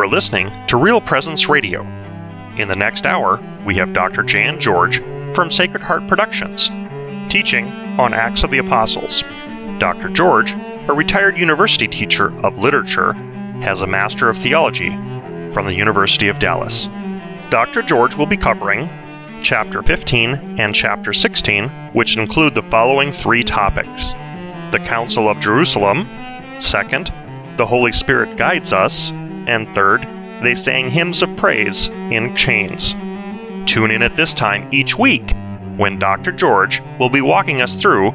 are listening to Real Presence Radio. In the next hour, we have Dr. Jan George from Sacred Heart Productions, teaching on Acts of the Apostles. Dr. George, a retired university teacher of literature, has a Master of Theology from the University of Dallas. Dr. George will be covering Chapter 15 and Chapter 16, which include the following three topics the Council of Jerusalem, second, the Holy Spirit guides us, and third, they sang hymns of praise in chains. Tune in at this time each week when Dr. George will be walking us through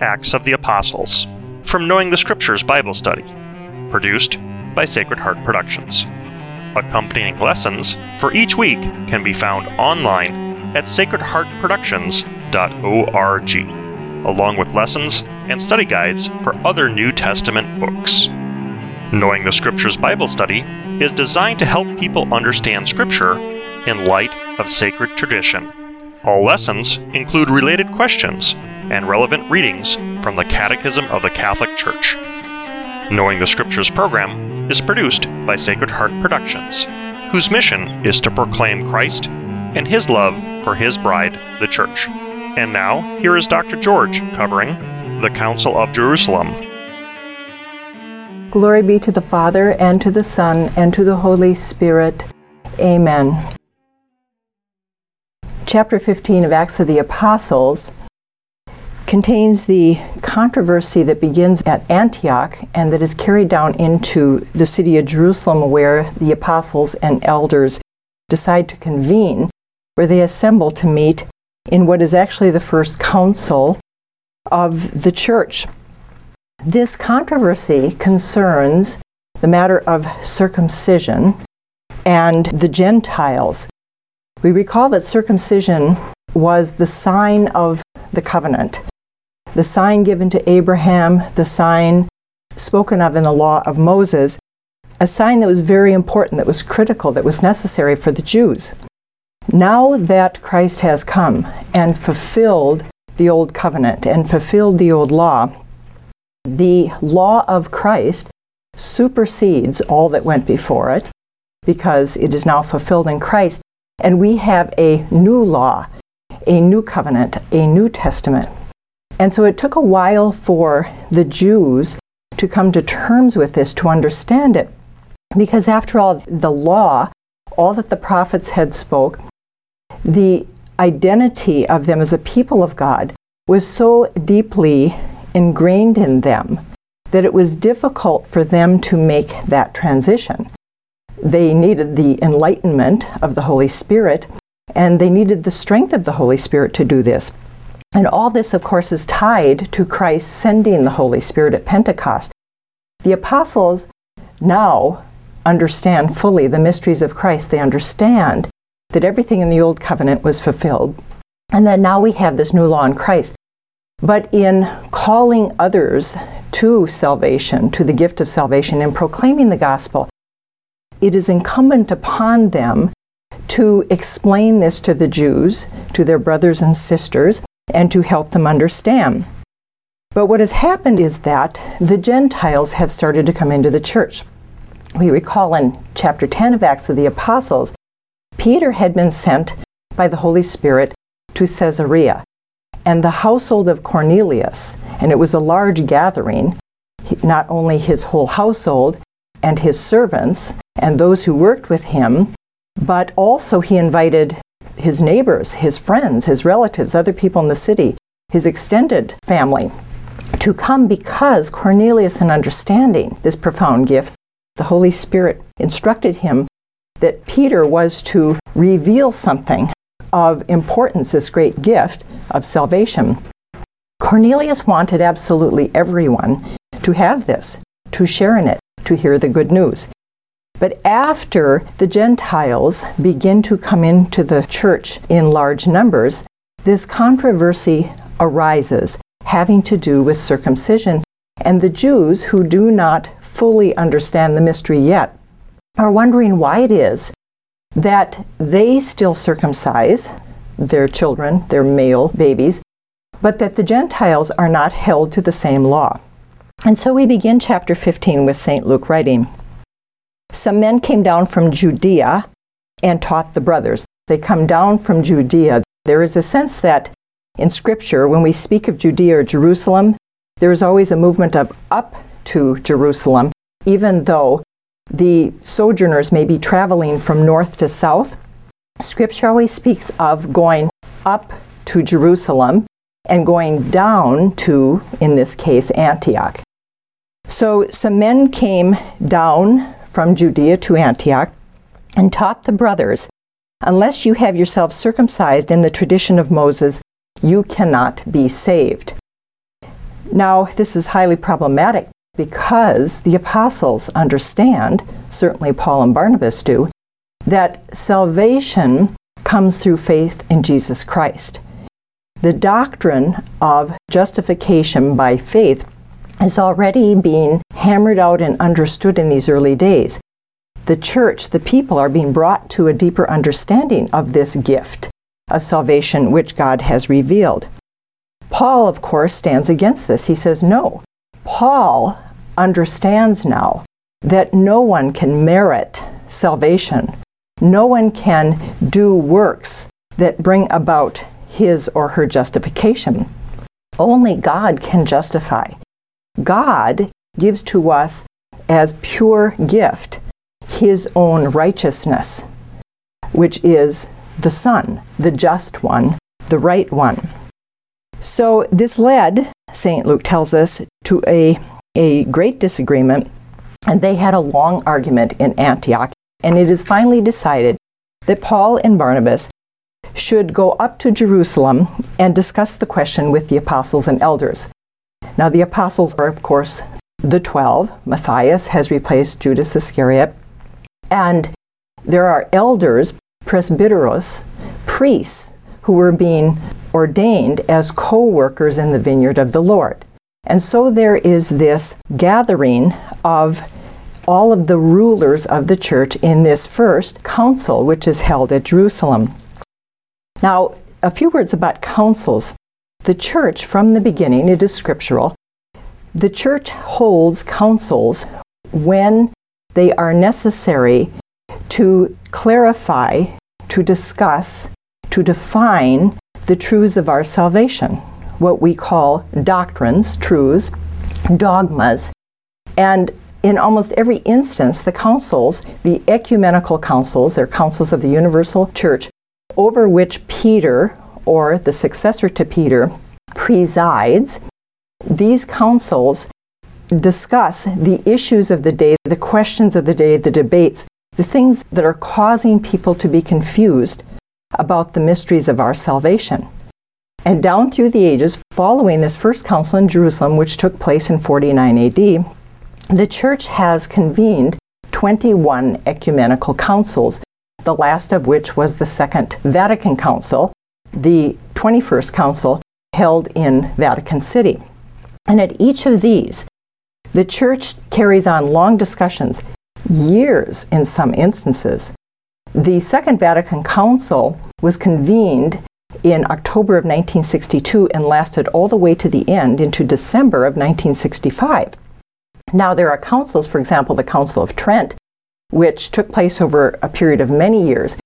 Acts of the Apostles from Knowing the Scriptures Bible Study, produced by Sacred Heart Productions. Accompanying lessons for each week can be found online at sacredheartproductions.org, along with lessons and study guides for other New Testament books. Knowing the Scriptures Bible Study is designed to help people understand Scripture in light of sacred tradition. All lessons include related questions and relevant readings from the Catechism of the Catholic Church. Knowing the Scriptures program is produced by Sacred Heart Productions, whose mission is to proclaim Christ and His love for His bride, the Church. And now, here is Dr. George covering the Council of Jerusalem. Glory be to the Father, and to the Son, and to the Holy Spirit. Amen. Chapter 15 of Acts of the Apostles contains the controversy that begins at Antioch and that is carried down into the city of Jerusalem, where the apostles and elders decide to convene, where they assemble to meet in what is actually the first council of the church. This controversy concerns the matter of circumcision and the Gentiles. We recall that circumcision was the sign of the covenant, the sign given to Abraham, the sign spoken of in the law of Moses, a sign that was very important, that was critical, that was necessary for the Jews. Now that Christ has come and fulfilled the old covenant and fulfilled the old law, the law of Christ supersedes all that went before it because it is now fulfilled in Christ. And we have a new law, a new covenant, a new testament. And so it took a while for the Jews to come to terms with this, to understand it. Because after all, the law, all that the prophets had spoke, the identity of them as a people of God was so deeply ingrained in them that it was difficult for them to make that transition. They needed the enlightenment of the Holy Spirit, and they needed the strength of the Holy Spirit to do this. And all this, of course, is tied to Christ sending the Holy Spirit at Pentecost. The apostles now understand fully the mysteries of Christ. They understand that everything in the Old Covenant was fulfilled, and that now we have this new law in Christ. But in calling others to salvation, to the gift of salvation, and proclaiming the gospel, it is incumbent upon them to explain this to the Jews, to their brothers and sisters, and to help them understand. But what has happened is that the Gentiles have started to come into the church. We recall in chapter 10 of Acts of the Apostles, Peter had been sent by the Holy Spirit to Caesarea and the household of Cornelius, and it was a large gathering, not only his whole household and his servants and those who worked with him, but also he invited his neighbors, his friends, his relatives, other people in the city, his extended family to come because Cornelius, in understanding this profound gift, the Holy Spirit instructed him that Peter was to reveal something of importance, this great gift of salvation. Cornelius wanted absolutely everyone to have this, to share in it, to hear the good news. But after the Gentiles begin to come into the church in large numbers, this controversy arises having to do with circumcision. And the Jews, who do not fully understand the mystery yet, are wondering why it is that they still circumcise their children, their male babies, but that the Gentiles are not held to the same law. And so we begin chapter 15 with St. Luke writing some men came down from Judea and taught the brothers. They come down from Judea. There is a sense that in Scripture, when we speak of Judea or Jerusalem, there is always a movement of up to Jerusalem, even though the sojourners may be traveling from north to south. Scripture always speaks of going up to Jerusalem and going down to, in this case, Antioch. So some men came down from Judea to Antioch and taught the brothers, Unless you have yourselves circumcised in the tradition of Moses, you cannot be saved. Now, this is highly problematic because the apostles understand, certainly Paul and Barnabas do, that salvation comes through faith in Jesus Christ. The doctrine of justification by faith is already being hammered out and understood in these early days. The church, the people, are being brought to a deeper understanding of this gift of salvation which God has revealed. Paul, of course, stands against this. He says, no. Paul understands now that no one can merit salvation. No one can do works that bring about his or her justification. Only God can justify. God gives to us as pure gift his own righteousness, which is the Son, the just one, the right one. So this led, St. Luke tells us, to a, a great disagreement, and they had a long argument in Antioch. And it is finally decided that Paul and Barnabas should go up to Jerusalem and discuss the question with the apostles and elders. Now, the apostles are, of course, the twelve. Matthias has replaced Judas Iscariot. And there are elders, presbyteros, priests, who were being ordained as co workers in the vineyard of the Lord. And so there is this gathering of all of the rulers of the church in this first council, which is held at Jerusalem. Now, a few words about councils. The church, from the beginning, it is scriptural. The church holds councils when they are necessary to clarify, to discuss, to define the truths of our salvation, what we call doctrines, truths, dogmas. And in almost every instance, the councils, the ecumenical councils, they're councils of the universal church, over which Peter, or the successor to Peter, presides, these councils discuss the issues of the day, the questions of the day, the debates, the things that are causing people to be confused about the mysteries of our salvation. And down through the ages, following this first council in Jerusalem, which took place in 49 AD, the church has convened 21 ecumenical councils, the last of which was the Second Vatican Council, the 21st Council held in Vatican City. And at each of these, the church carries on long discussions, years in some instances. The Second Vatican Council was convened in October of 1962 and lasted all the way to the end into December of 1965. Now, there are councils, for example, the Council of Trent, which took place over a period of many years.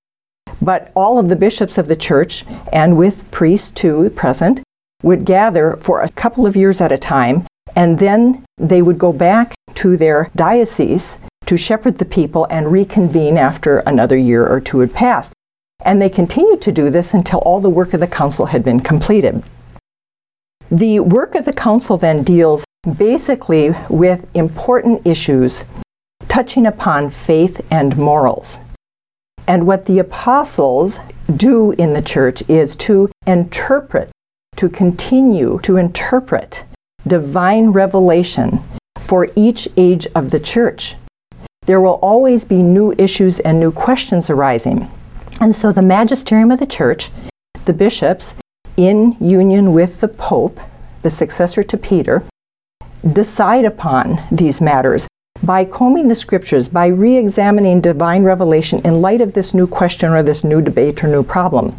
But all of the bishops of the church, and with priests too present, would gather for a couple of years at a time and then they would go back to their diocese to shepherd the people and reconvene after another year or two had passed. And they continued to do this until all the work of the council had been completed. The work of the council then deals basically with important issues touching upon faith and morals. And what the apostles do in the church is to interpret, to continue to interpret divine revelation for each age of the church. There will always be new issues and new questions arising. And so the magisterium of the church, the bishops, in union with the Pope, the successor to Peter, decide upon these matters by combing the scriptures, by re examining divine revelation in light of this new question or this new debate or new problem.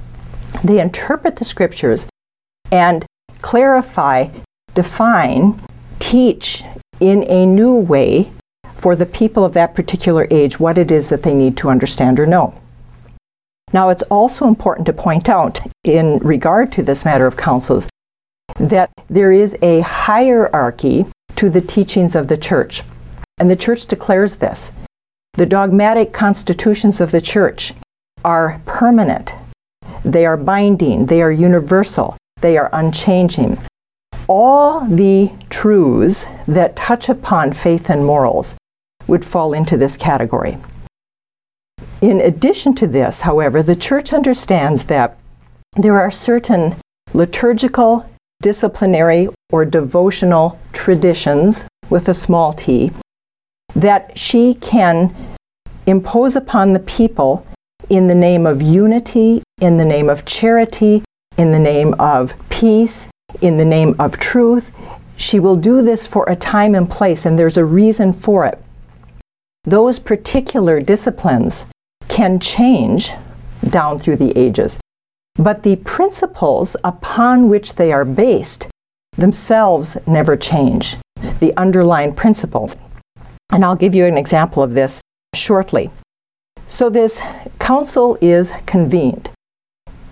They interpret the scriptures and clarify define, teach in a new way for the people of that particular age what it is that they need to understand or know. Now, it's also important to point out, in regard to this matter of councils, that there is a hierarchy to the teachings of the church. And the church declares this. The dogmatic constitutions of the church are permanent, they are binding, they are universal, they are unchanging. All the truths that touch upon faith and morals would fall into this category. In addition to this, however, the church understands that there are certain liturgical, disciplinary, or devotional traditions with a small t that she can impose upon the people in the name of unity, in the name of charity, in the name of peace, in the name of truth. She will do this for a time and place, and there's a reason for it. Those particular disciplines can change down through the ages, but the principles upon which they are based themselves never change. The underlying principles. And I'll give you an example of this shortly. So, this council is convened.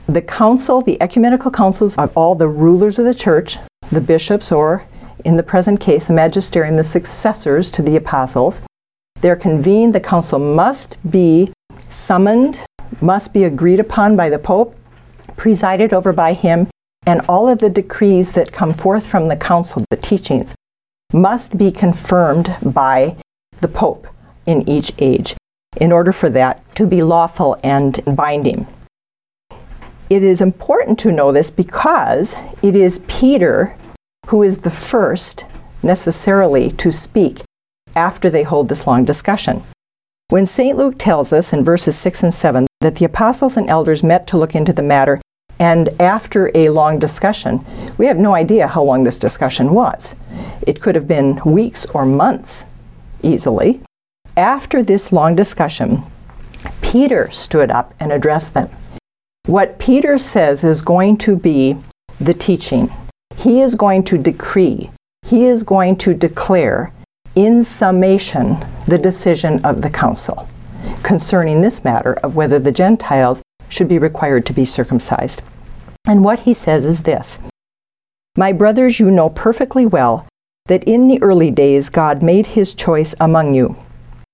The council, the ecumenical councils of all the rulers of the church, the bishops, or in the present case, the magisterium, the successors to the apostles, they're convened. The council must be summoned, must be agreed upon by the Pope, presided over by him, and all of the decrees that come forth from the council, the teachings, must be confirmed by the Pope in each age in order for that to be lawful and binding. It is important to know this because it is Peter who is the first necessarily to speak after they hold this long discussion. When St. Luke tells us in verses 6 and 7 that the apostles and elders met to look into the matter, and after a long discussion, we have no idea how long this discussion was. It could have been weeks or months, easily. After this long discussion, Peter stood up and addressed them. What Peter says is going to be the teaching. He is going to decree, he is going to declare, in summation, the decision of the council concerning this matter of whether the Gentiles should be required to be circumcised. And what he says is this My brothers, you know perfectly well that in the early days God made his choice among you.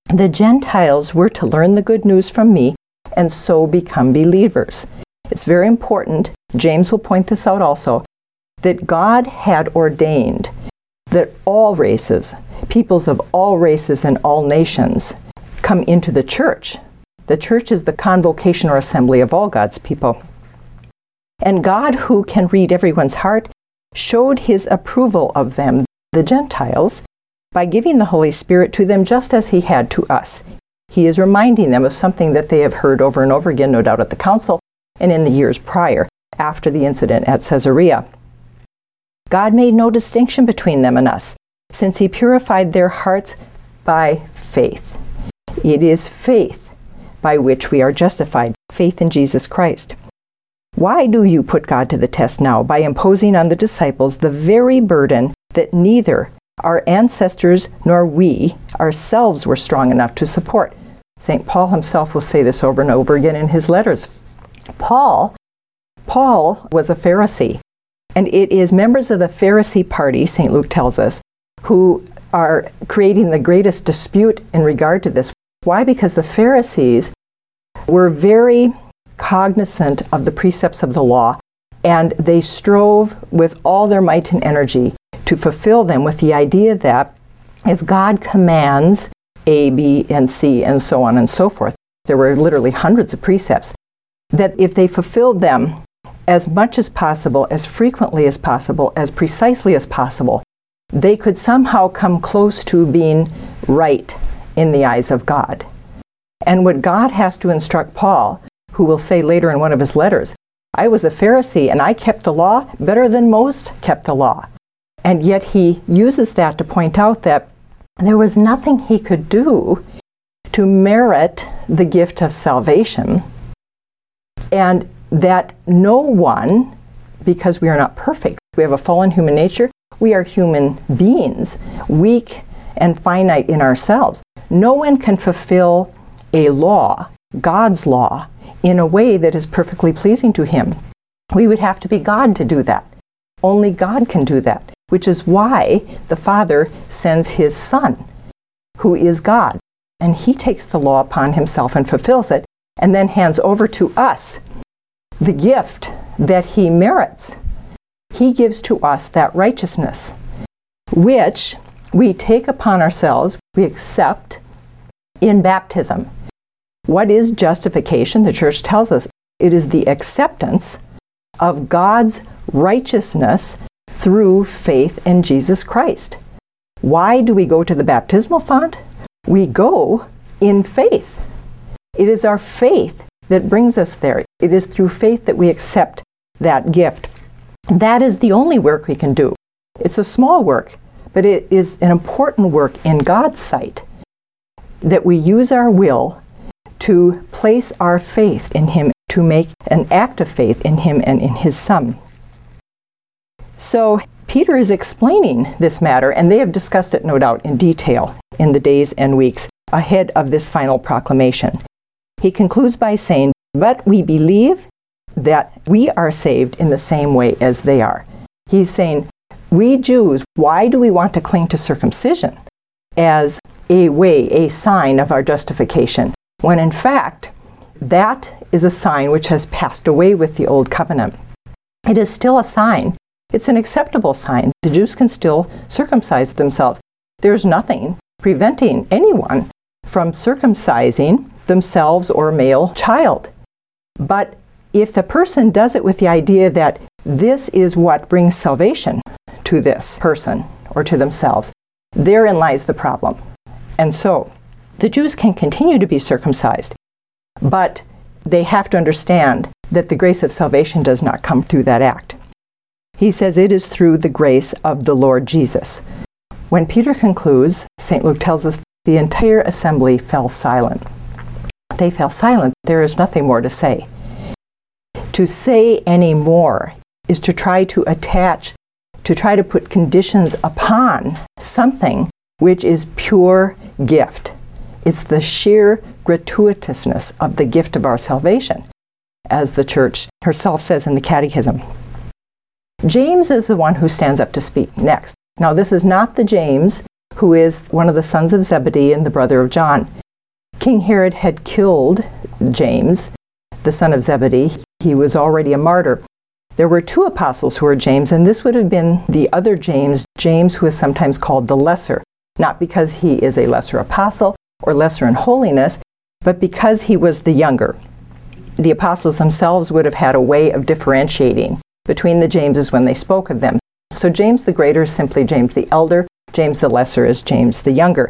The Gentiles were to learn the good news from me and so become believers. It's very important, James will point this out also, that God had ordained that all races, peoples of all races and all nations come into the church. The church is the convocation or assembly of all God's people. And God, who can read everyone's heart, showed his approval of them, the Gentiles, by giving the Holy Spirit to them just as he had to us. He is reminding them of something that they have heard over and over again, no doubt, at the council and in the years prior, after the incident at Caesarea. God made no distinction between them and us, since he purified their hearts by faith. It is faith by which we are justified, faith in Jesus Christ. Why do you put God to the test now by imposing on the disciples the very burden that neither our ancestors nor we ourselves were strong enough to support? St. Paul himself will say this over and over again in his letters. Paul Paul was a Pharisee, and it is members of the Pharisee party, St. Luke tells us, who are creating the greatest dispute in regard to this. Why? Because the Pharisees were very cognizant of the precepts of the law and they strove with all their might and energy to fulfill them with the idea that if God commands A, B, and C, and so on and so forth, there were literally hundreds of precepts, that if they fulfilled them as much as possible, as frequently as possible, as precisely as possible, they could somehow come close to being right in the eyes of God. And what God has to instruct Paul, who will say later in one of his letters, I was a Pharisee and I kept the law better than most kept the law. And yet he uses that to point out that there was nothing he could do to merit the gift of salvation, and that no one, because we are not perfect, we have a fallen human nature, we are human beings, weak and finite in ourselves. No one can fulfill a law, God's law, in a way that is perfectly pleasing to Him. We would have to be God to do that. Only God can do that, which is why the Father sends His Son, who is God. And He takes the law upon Himself and fulfills it, and then hands over to us the gift that He merits. He gives to us that righteousness, which we take upon ourselves, we accept in baptism. What is justification? The church tells us it is the acceptance of God's righteousness through faith in Jesus Christ. Why do we go to the baptismal font? We go in faith. It is our faith that brings us there. It is through faith that we accept that gift. That is the only work we can do. It's a small work, but it is an important work in God's sight that we use our will to place our faith in Him, to make an act of faith in Him and in His Son. So, Peter is explaining this matter, and they have discussed it, no doubt, in detail in the days and weeks ahead of this final proclamation. He concludes by saying, But we believe that we are saved in the same way as they are. He's saying, We Jews, why do we want to cling to circumcision as a way, a sign of our justification? when in fact, that is a sign which has passed away with the Old Covenant. It is still a sign. It's an acceptable sign. The Jews can still circumcise themselves. There's nothing preventing anyone from circumcising themselves or a male child. But if the person does it with the idea that this is what brings salvation to this person or to themselves, therein lies the problem. And so, the Jews can continue to be circumcised, but they have to understand that the grace of salvation does not come through that act. He says it is through the grace of the Lord Jesus. When Peter concludes, St. Luke tells us the entire assembly fell silent. They fell silent. There is nothing more to say. To say any more is to try to attach, to try to put conditions upon something which is pure gift. It's the sheer gratuitousness of the gift of our salvation, as the church herself says in the Catechism. James is the one who stands up to speak next. Now, this is not the James who is one of the sons of Zebedee and the brother of John. King Herod had killed James, the son of Zebedee. He was already a martyr. There were two apostles who were James, and this would have been the other James, James who is sometimes called the Lesser, not because he is a lesser apostle, or lesser in holiness, but because he was the younger. The apostles themselves would have had a way of differentiating between the Jameses when they spoke of them. So James the Greater is simply James the Elder, James the Lesser is James the Younger.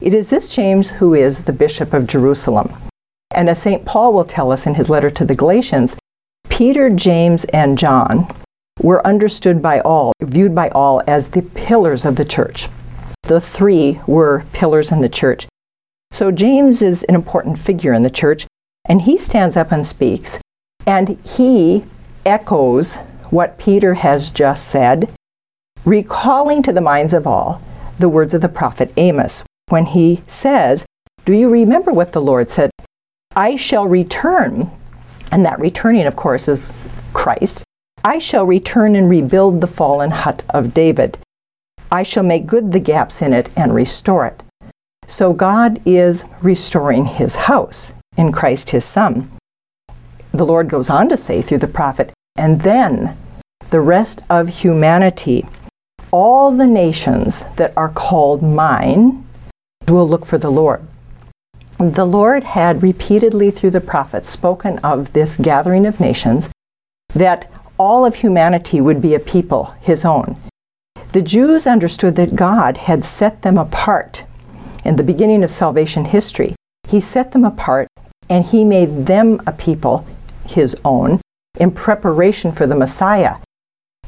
It is this James who is the Bishop of Jerusalem. And as St. Paul will tell us in his letter to the Galatians, Peter, James, and John were understood by all, viewed by all as the pillars of the church. The three were pillars in the church. So James is an important figure in the church, and he stands up and speaks, and he echoes what Peter has just said, recalling to the minds of all the words of the prophet Amos when he says, Do you remember what the Lord said? I shall return, and that returning, of course, is Christ. I shall return and rebuild the fallen hut of David. I shall make good the gaps in it and restore it. So God is restoring his house in Christ his Son. The Lord goes on to say through the prophet, and then the rest of humanity, all the nations that are called mine, will look for the Lord. The Lord had repeatedly through the prophets spoken of this gathering of nations, that all of humanity would be a people, his own. The Jews understood that God had set them apart in the beginning of salvation history, he set them apart and he made them a people, his own, in preparation for the Messiah.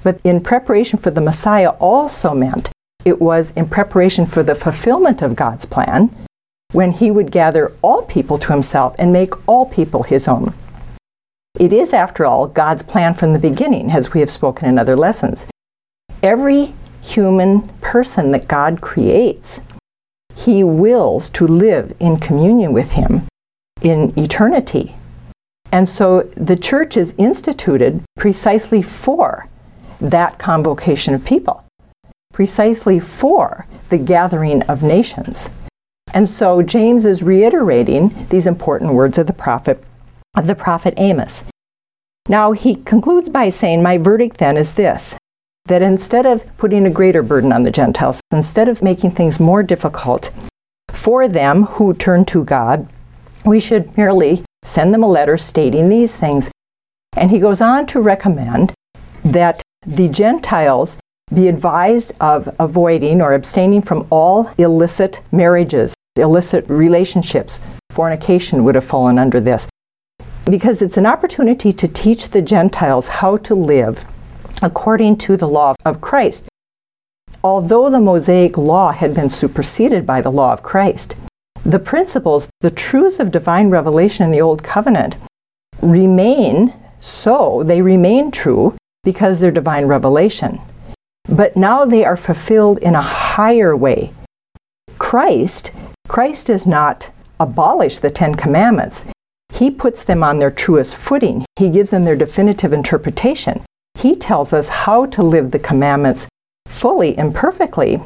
But in preparation for the Messiah also meant it was in preparation for the fulfillment of God's plan when he would gather all people to himself and make all people his own. It is, after all, God's plan from the beginning, as we have spoken in other lessons. Every human person that God creates he wills to live in communion with him in eternity. And so the church is instituted precisely for that convocation of people, precisely for the gathering of nations. And so James is reiterating these important words of the prophet of the prophet Amos. Now he concludes by saying, My verdict then is this that instead of putting a greater burden on the Gentiles, instead of making things more difficult for them who turn to God, we should merely send them a letter stating these things. And he goes on to recommend that the Gentiles be advised of avoiding or abstaining from all illicit marriages, illicit relationships. Fornication would have fallen under this. Because it's an opportunity to teach the Gentiles how to live according to the law of Christ. Although the Mosaic law had been superseded by the law of Christ, the principles, the truths of divine revelation in the Old Covenant remain so, they remain true because they're divine revelation. But now they are fulfilled in a higher way. Christ, Christ does not abolish the 10 commandments. He puts them on their truest footing. He gives them their definitive interpretation. He tells us how to live the commandments fully and perfectly.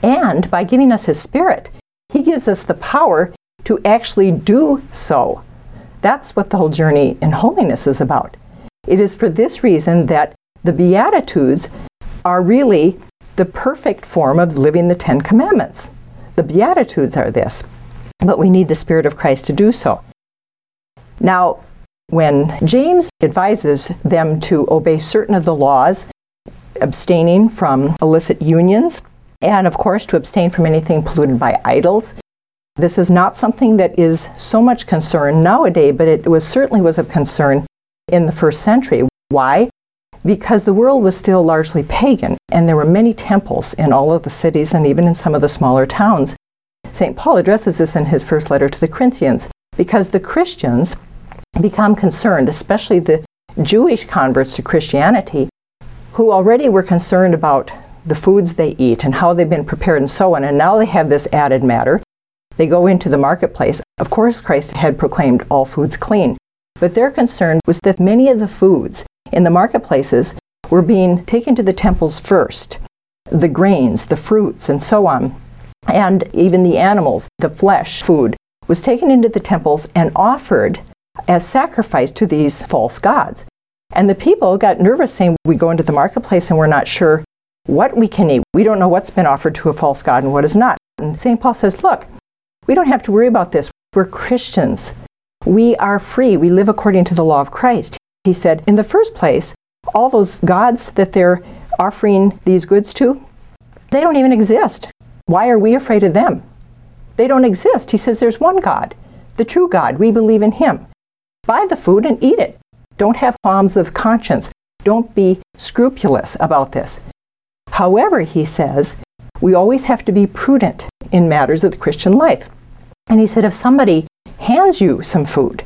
And by giving us His Spirit, He gives us the power to actually do so. That's what the whole journey in holiness is about. It is for this reason that the Beatitudes are really the perfect form of living the Ten Commandments. The Beatitudes are this, but we need the Spirit of Christ to do so. Now, when James advises them to obey certain of the laws, abstaining from illicit unions, and of course to abstain from anything polluted by idols, this is not something that is so much concern nowadays, but it was certainly was of concern in the first century. Why? Because the world was still largely pagan, and there were many temples in all of the cities and even in some of the smaller towns. St. Paul addresses this in his first letter to the Corinthians because the Christians become concerned, especially the Jewish converts to Christianity, who already were concerned about the foods they eat and how they've been prepared and so on, and now they have this added matter. They go into the marketplace. Of course, Christ had proclaimed all foods clean, but their concern was that many of the foods in the marketplaces were being taken to the temples first the grains, the fruits, and so on, and even the animals, the flesh food, was taken into the temples and offered as sacrifice to these false gods. And the people got nervous saying, We go into the marketplace and we're not sure what we can eat. We don't know what's been offered to a false god and what is not. And St. Paul says, Look, we don't have to worry about this. We're Christians. We are free. We live according to the law of Christ. He said, in the first place, all those gods that they're offering these goods to, they don't even exist. Why are we afraid of them? They don't exist. He says there's one God, the true God. We believe in Him. Buy the food and eat it. Don't have qualms of conscience. Don't be scrupulous about this. However, he says, we always have to be prudent in matters of the Christian life. And he said, if somebody hands you some food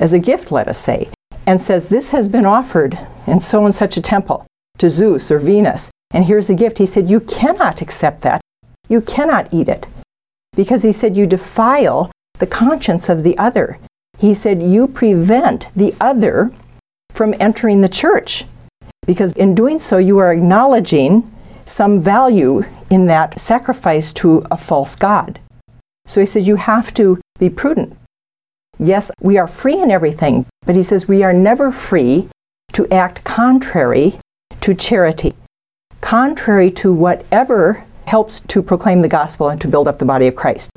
as a gift, let us say, and says, This has been offered in so and such a temple to Zeus or Venus, and here's a gift, he said, You cannot accept that. You cannot eat it. Because he said, You defile the conscience of the other. He said, You prevent the other from entering the church. Because in doing so, you are acknowledging some value in that sacrifice to a false God. So he said, You have to be prudent. Yes, we are free in everything, but he says we are never free to act contrary to charity, contrary to whatever helps to proclaim the gospel and to build up the body of Christ.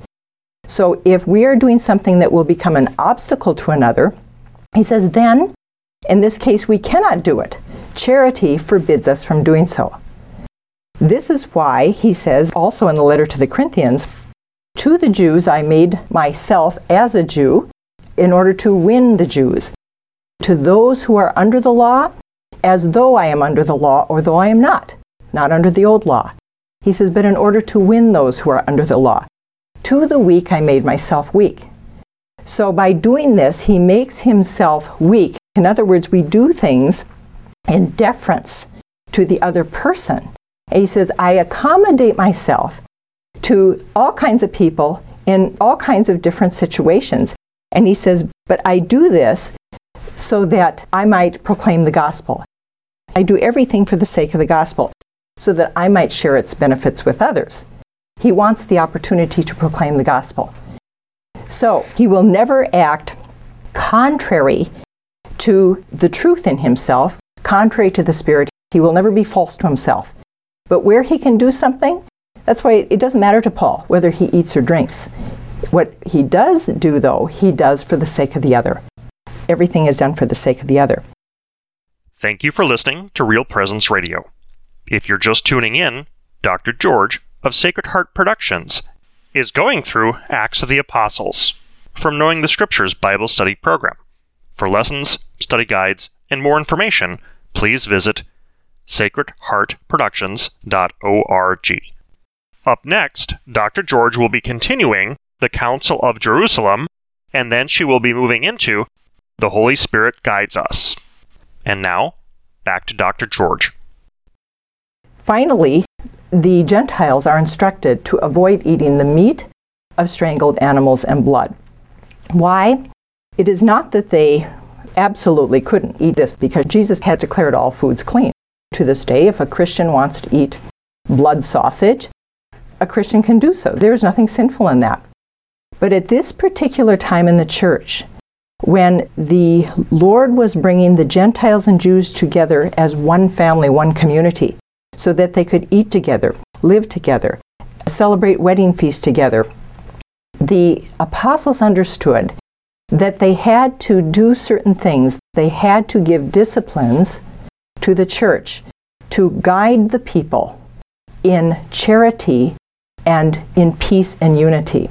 So if we are doing something that will become an obstacle to another, he says, then in this case we cannot do it. Charity forbids us from doing so. This is why he says also in the letter to the Corinthians, to the Jews I made myself as a Jew in order to win the Jews. To those who are under the law, as though I am under the law or though I am not, not under the old law. He says, but in order to win those who are under the law. To the weak I made myself weak. So by doing this, he makes himself weak. In other words, we do things in deference to the other person. And he says, I accommodate myself to all kinds of people in all kinds of different situations. And he says, But I do this so that I might proclaim the gospel. I do everything for the sake of the gospel, so that I might share its benefits with others. He wants the opportunity to proclaim the gospel. So he will never act contrary to the truth in himself, contrary to the Spirit. He will never be false to himself. But where he can do something, that's why it doesn't matter to Paul whether he eats or drinks. What he does do, though, he does for the sake of the other. Everything is done for the sake of the other. Thank you for listening to Real Presence Radio. If you're just tuning in, Dr. George of Sacred Heart Productions is going through Acts of the Apostles from Knowing the Scriptures Bible Study Program. For lessons, study guides, and more information, please visit sacredheartproductions.org. Up next, Dr. George will be continuing the Council of Jerusalem, and then she will be moving into The Holy Spirit Guides Us. And now, back to Dr. George. Finally, the Gentiles are instructed to avoid eating the meat of strangled animals and blood. Why? It is not that they absolutely couldn't eat this because Jesus had declared all foods clean. To this day, if a Christian wants to eat blood sausage, a Christian can do so. There is nothing sinful in that. But at this particular time in the church, when the Lord was bringing the Gentiles and Jews together as one family, one community, so that they could eat together, live together, celebrate wedding feasts together, the apostles understood that they had to do certain things. They had to give disciplines to the church to guide the people in charity and in peace and unity.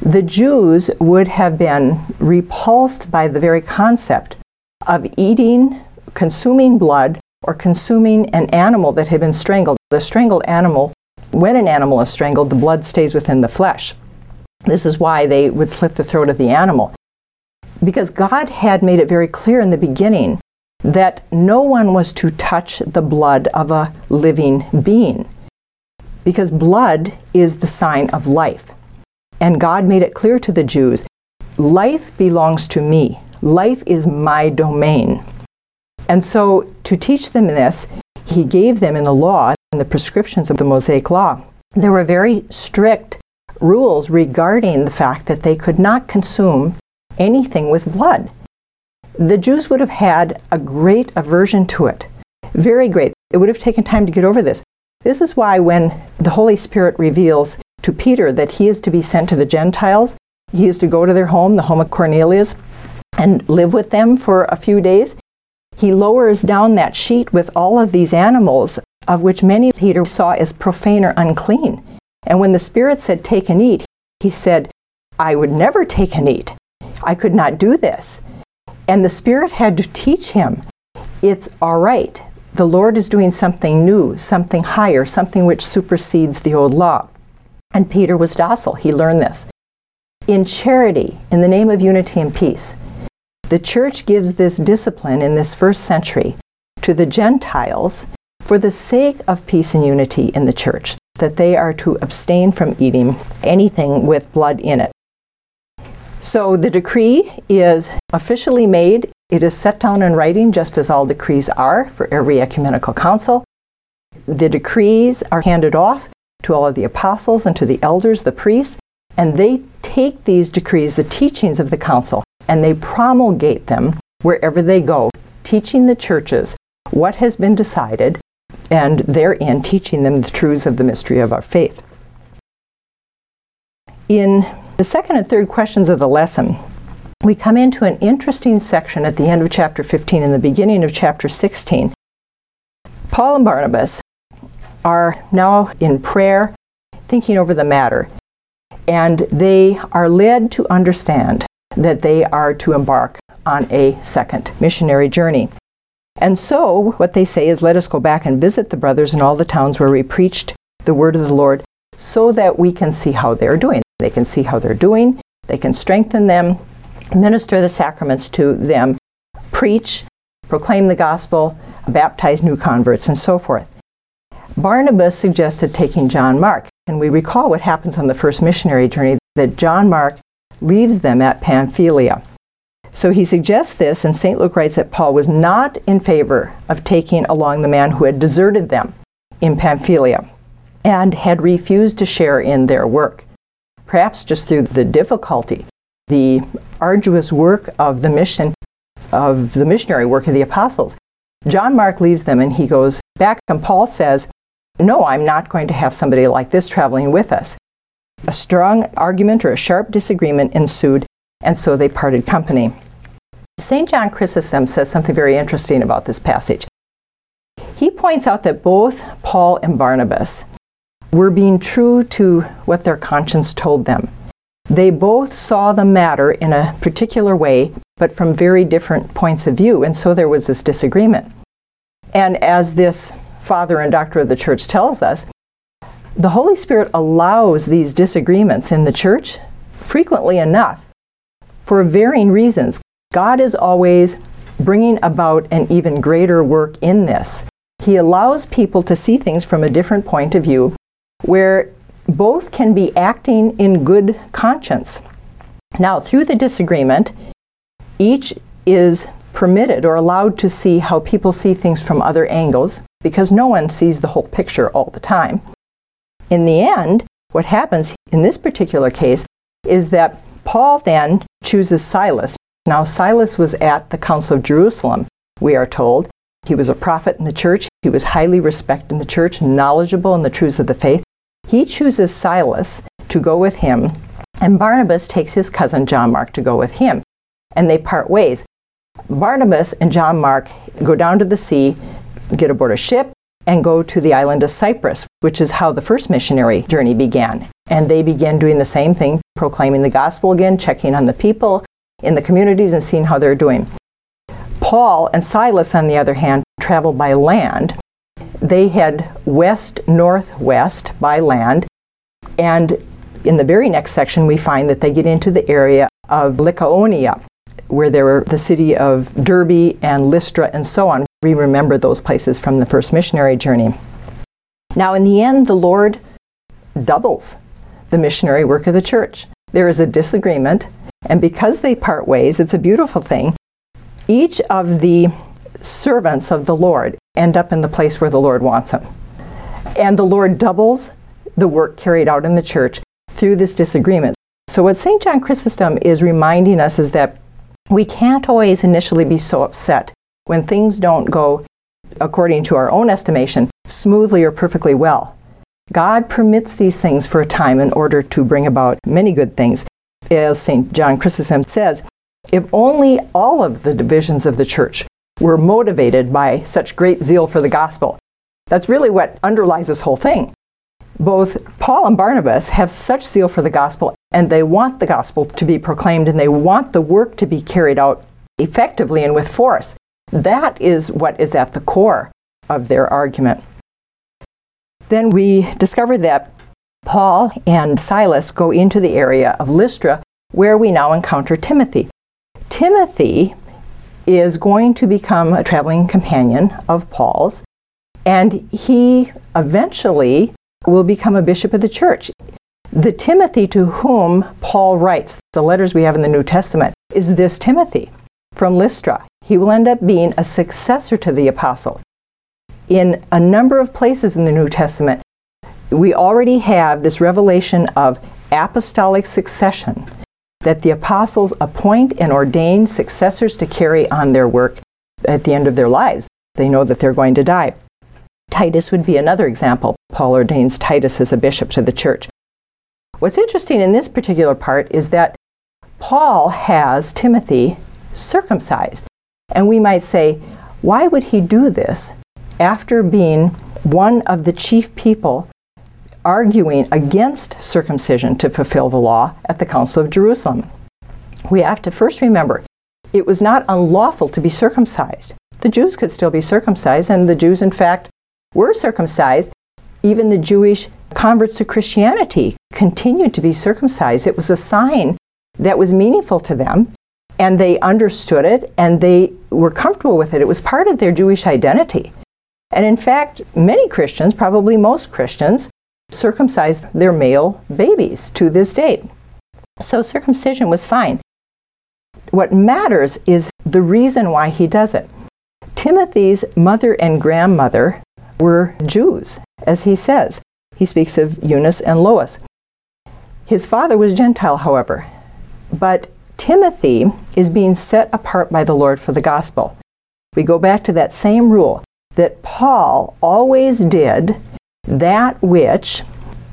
The Jews would have been repulsed by the very concept of eating, consuming blood, or consuming an animal that had been strangled. The strangled animal, when an animal is strangled, the blood stays within the flesh. This is why they would slit the throat of the animal. Because God had made it very clear in the beginning that no one was to touch the blood of a living being. Because blood is the sign of life. And God made it clear to the Jews life belongs to me, life is my domain. And so, to teach them this, he gave them in the law, in the prescriptions of the Mosaic Law, there were very strict rules regarding the fact that they could not consume anything with blood. The Jews would have had a great aversion to it. Very great. It would have taken time to get over this. This is why, when the Holy Spirit reveals to Peter that he is to be sent to the Gentiles, he is to go to their home, the home of Cornelius, and live with them for a few days. He lowers down that sheet with all of these animals, of which many Peter saw as profane or unclean. And when the Spirit said, Take and eat, he said, I would never take and eat. I could not do this. And the Spirit had to teach him it's all right. The Lord is doing something new, something higher, something which supersedes the old law. And Peter was docile. He learned this. In charity, in the name of unity and peace, the church gives this discipline in this first century to the Gentiles for the sake of peace and unity in the church that they are to abstain from eating anything with blood in it. So the decree is officially made. It is set down in writing, just as all decrees are for every ecumenical council. The decrees are handed off to all of the apostles and to the elders, the priests, and they take these decrees, the teachings of the council, and they promulgate them wherever they go, teaching the churches what has been decided and therein teaching them the truths of the mystery of our faith. In the second and third questions of the lesson, we come into an interesting section at the end of chapter 15 and the beginning of chapter 16. Paul and Barnabas are now in prayer, thinking over the matter, and they are led to understand that they are to embark on a second missionary journey. And so, what they say is, let us go back and visit the brothers in all the towns where we preached the word of the Lord so that we can see how they're doing. They can see how they're doing, they can strengthen them, minister the sacraments to them, preach, proclaim the gospel, baptize new converts, and so forth. Barnabas suggested taking John Mark. And we recall what happens on the first missionary journey that John Mark leaves them at Pamphylia. So he suggests this, and St. Luke writes that Paul was not in favor of taking along the man who had deserted them in Pamphylia and had refused to share in their work. Perhaps just through the difficulty, the arduous work of the mission, of the missionary work of the apostles. John Mark leaves them and he goes back, and Paul says, No, I'm not going to have somebody like this traveling with us. A strong argument or a sharp disagreement ensued, and so they parted company. St. John Chrysostom says something very interesting about this passage. He points out that both Paul and Barnabas were being true to what their conscience told them. They both saw the matter in a particular way, but from very different points of view, and so there was this disagreement. And as this father and doctor of the church tells us, the Holy Spirit allows these disagreements in the church frequently enough for varying reasons. God is always bringing about an even greater work in this. He allows people to see things from a different point of view where both can be acting in good conscience. Now, through the disagreement, each is permitted or allowed to see how people see things from other angles because no one sees the whole picture all the time. In the end, what happens in this particular case is that Paul then chooses Silas now, Silas was at the Council of Jerusalem, we are told. He was a prophet in the church. He was highly respected in the church, knowledgeable in the truths of the faith. He chooses Silas to go with him, and Barnabas takes his cousin John Mark to go with him, and they part ways. Barnabas and John Mark go down to the sea, get aboard a ship, and go to the island of Cyprus, which is how the first missionary journey began. And they begin doing the same thing, proclaiming the gospel again, checking on the people, in the communities and seeing how they're doing. Paul and Silas, on the other hand, travel by land. They head west northwest by land, and in the very next section, we find that they get into the area of Lycaonia, where there were the city of Derbe and Lystra and so on. We remember those places from the first missionary journey. Now, in the end, the Lord doubles the missionary work of the church. There is a disagreement and because they part ways, it's a beautiful thing. Each of the servants of the Lord end up in the place where the Lord wants them. And the Lord doubles the work carried out in the church through this disagreement. So, what St. John Chrysostom is reminding us is that we can't always initially be so upset when things don't go, according to our own estimation, smoothly or perfectly well. God permits these things for a time in order to bring about many good things as St. John Chrysostom says, if only all of the divisions of the church were motivated by such great zeal for the gospel, that's really what underlies this whole thing. Both Paul and Barnabas have such zeal for the gospel, and they want the gospel to be proclaimed, and they want the work to be carried out effectively and with force. That is what is at the core of their argument. Then we discover that Paul and Silas go into the area of Lystra, where we now encounter Timothy. Timothy is going to become a traveling companion of Paul's, and he eventually will become a bishop of the church. The Timothy to whom Paul writes the letters we have in the New Testament is this Timothy from Lystra. He will end up being a successor to the apostle. In a number of places in the New Testament, we already have this revelation of apostolic succession that the apostles appoint and ordain successors to carry on their work at the end of their lives. They know that they're going to die. Titus would be another example. Paul ordains Titus as a bishop to the church. What's interesting in this particular part is that Paul has Timothy circumcised. And we might say, why would he do this after being one of the chief people arguing against circumcision to fulfill the law at the Council of Jerusalem. We have to first remember it was not unlawful to be circumcised. The Jews could still be circumcised, and the Jews, in fact, were circumcised. Even the Jewish converts to Christianity continued to be circumcised. It was a sign that was meaningful to them, and they understood it and they were comfortable with it. It was part of their Jewish identity. And in fact, many Christians, probably most Christians, circumcise their male babies to this date. So circumcision was fine. What matters is the reason why he does it. Timothy's mother and grandmother were Jews, as he says. He speaks of Eunice and Lois. His father was Gentile, however. But Timothy is being set apart by the Lord for the gospel. We go back to that same rule that Paul always did that which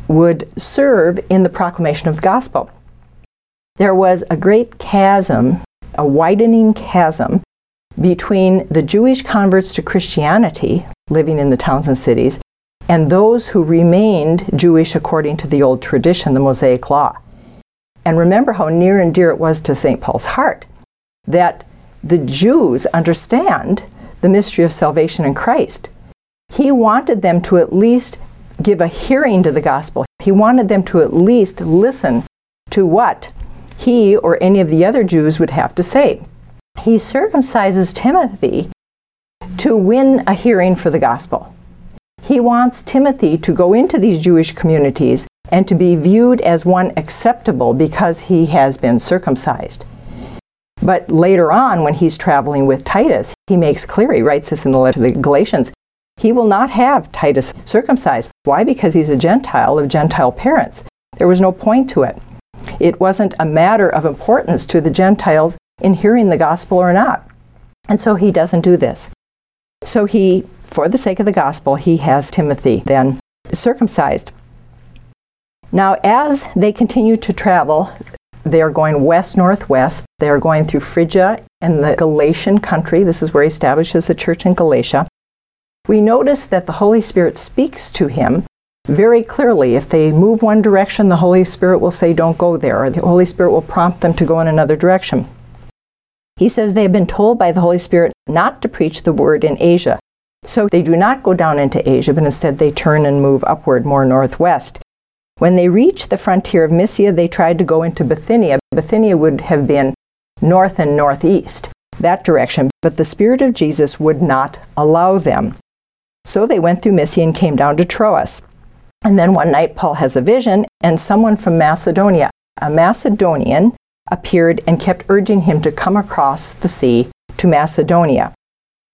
would serve in the proclamation of the gospel. There was a great chasm, a widening chasm, between the Jewish converts to Christianity living in the towns and cities and those who remained Jewish according to the old tradition, the Mosaic Law. And remember how near and dear it was to St. Paul's heart that the Jews understand the mystery of salvation in Christ. He wanted them to at least give a hearing to the gospel. He wanted them to at least listen to what he or any of the other Jews would have to say. He circumcises Timothy to win a hearing for the gospel. He wants Timothy to go into these Jewish communities and to be viewed as one acceptable because he has been circumcised. But later on, when he's traveling with Titus, he makes clear, he writes this in the letter to the Galatians, he will not have Titus circumcised. Why? Because he's a Gentile of Gentile parents. There was no point to it. It wasn't a matter of importance to the Gentiles in hearing the gospel or not. And so he doesn't do this. So he, for the sake of the gospel, he has Timothy then circumcised. Now, as they continue to travel, they are going west northwest. They are going through Phrygia and the Galatian country. This is where he establishes a church in Galatia. We notice that the Holy Spirit speaks to him very clearly. If they move one direction, the Holy Spirit will say, Don't go there, or the Holy Spirit will prompt them to go in another direction. He says they have been told by the Holy Spirit not to preach the word in Asia. So they do not go down into Asia, but instead they turn and move upward more northwest. When they reached the frontier of Mysia, they tried to go into Bithynia. Bithynia would have been north and northeast, that direction, but the Spirit of Jesus would not allow them. So they went through Mysia and came down to Troas. And then one night, Paul has a vision, and someone from Macedonia, a Macedonian, appeared and kept urging him to come across the sea to Macedonia.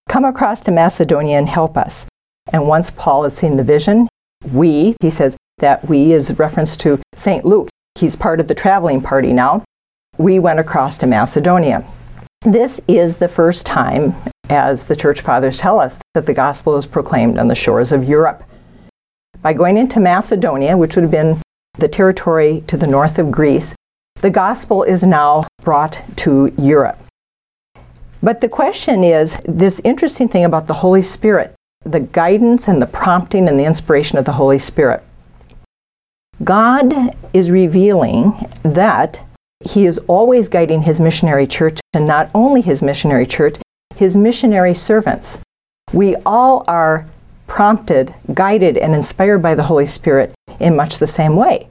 Come across to Macedonia and help us. And once Paul has seen the vision, we, he says that we is reference to St. Luke. He's part of the traveling party now. We went across to Macedonia. This is the first time, as the church fathers tell us, that the gospel is proclaimed on the shores of Europe. By going into Macedonia, which would have been the territory to the north of Greece, the gospel is now brought to Europe. But the question is this interesting thing about the Holy Spirit, the guidance and the prompting and the inspiration of the Holy Spirit. God is revealing that He is always guiding His missionary church, and not only His missionary church, His missionary servants. We all are prompted, guided, and inspired by the Holy Spirit in much the same way.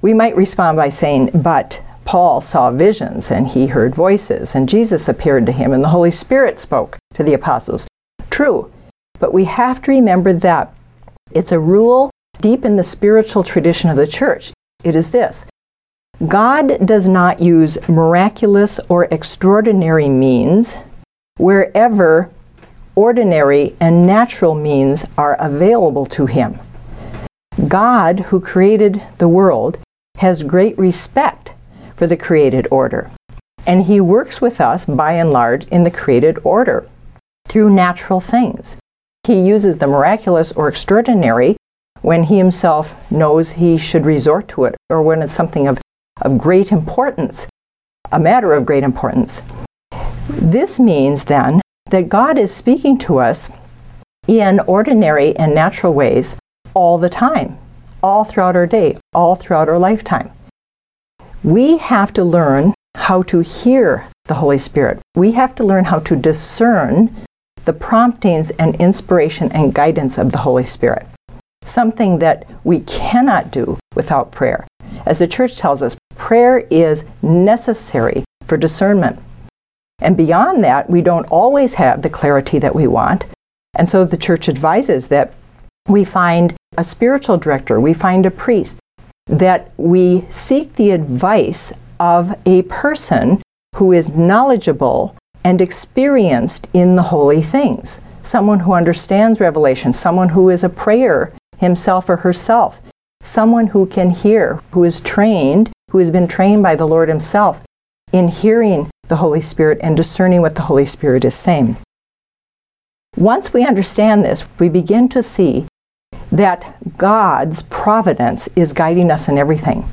We might respond by saying, But Paul saw visions and he heard voices, and Jesus appeared to him, and the Holy Spirit spoke to the apostles. True, but we have to remember that it's a rule deep in the spiritual tradition of the church. It is this God does not use miraculous or extraordinary means wherever ordinary and natural means are available to him. God, who created the world, has great respect for the created order. And he works with us, by and large, in the created order through natural things. He uses the miraculous or extraordinary when he himself knows he should resort to it or when it's something of, of great importance, a matter of great importance. This means then that God is speaking to us in ordinary and natural ways all the time all throughout our day, all throughout our lifetime. We have to learn how to hear the Holy Spirit. We have to learn how to discern the promptings and inspiration and guidance of the Holy Spirit. Something that we cannot do without prayer. As the church tells us, prayer is necessary for discernment. And beyond that, we don't always have the clarity that we want. And so the church advises that we find a spiritual director, we find a priest, that we seek the advice of a person who is knowledgeable and experienced in the holy things. Someone who understands revelation, someone who is a prayer himself or herself, someone who can hear, who is trained, who has been trained by the Lord Himself in hearing the Holy Spirit and discerning what the Holy Spirit is saying. Once we understand this, we begin to see that God's providence is guiding us in everything.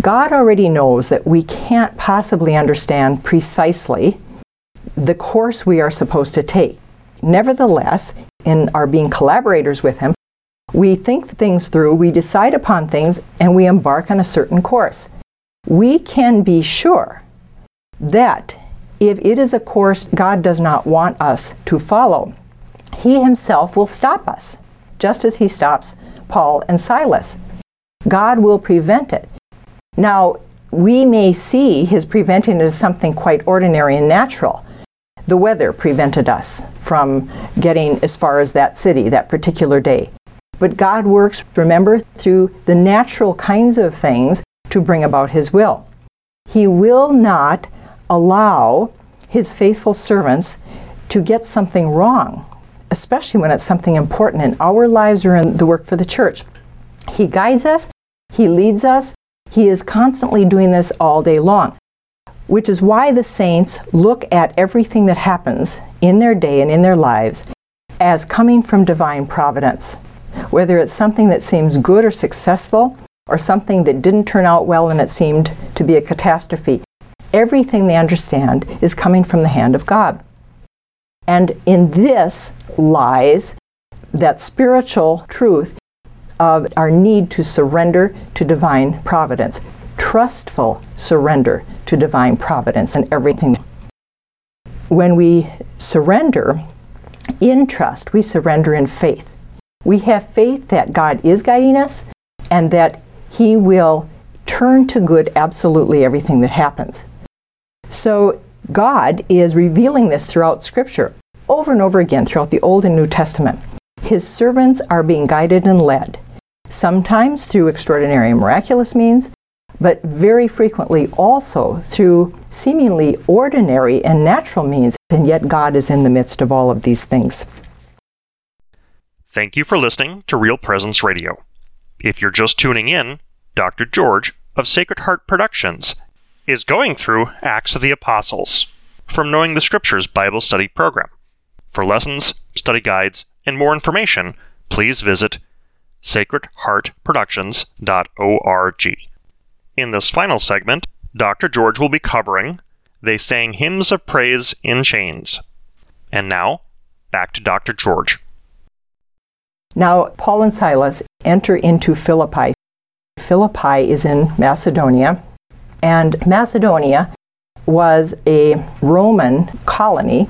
God already knows that we can't possibly understand precisely the course we are supposed to take. Nevertheless, in our being collaborators with Him, we think things through, we decide upon things, and we embark on a certain course. We can be sure that if it is a course God does not want us to follow, He Himself will stop us, just as He stops Paul and Silas. God will prevent it. Now, we may see His preventing it as something quite ordinary and natural. The weather prevented us from getting as far as that city that particular day. But God works, remember, through the natural kinds of things to bring about His will. He will not allow His faithful servants to get something wrong, especially when it's something important in our lives or in the work for the church. He guides us, He leads us, He is constantly doing this all day long, which is why the saints look at everything that happens in their day and in their lives as coming from divine providence whether it's something that seems good or successful, or something that didn't turn out well and it seemed to be a catastrophe. Everything they understand is coming from the hand of God. And in this lies that spiritual truth of our need to surrender to divine providence, trustful surrender to divine providence and everything. When we surrender in trust, we surrender in faith. We have faith that God is guiding us and that He will turn to good absolutely everything that happens. So, God is revealing this throughout Scripture over and over again throughout the Old and New Testament. His servants are being guided and led, sometimes through extraordinary and miraculous means, but very frequently also through seemingly ordinary and natural means, and yet God is in the midst of all of these things. Thank you for listening to Real Presence Radio. If you're just tuning in, Dr. George of Sacred Heart Productions is going through Acts of the Apostles from Knowing the Scriptures Bible Study Program. For lessons, study guides, and more information, please visit sacredheartproductions.org. In this final segment, Dr. George will be covering They Sang Hymns of Praise in Chains. And now, back to Dr. George. Now, Paul and Silas enter into Philippi. Philippi is in Macedonia, and Macedonia was a Roman colony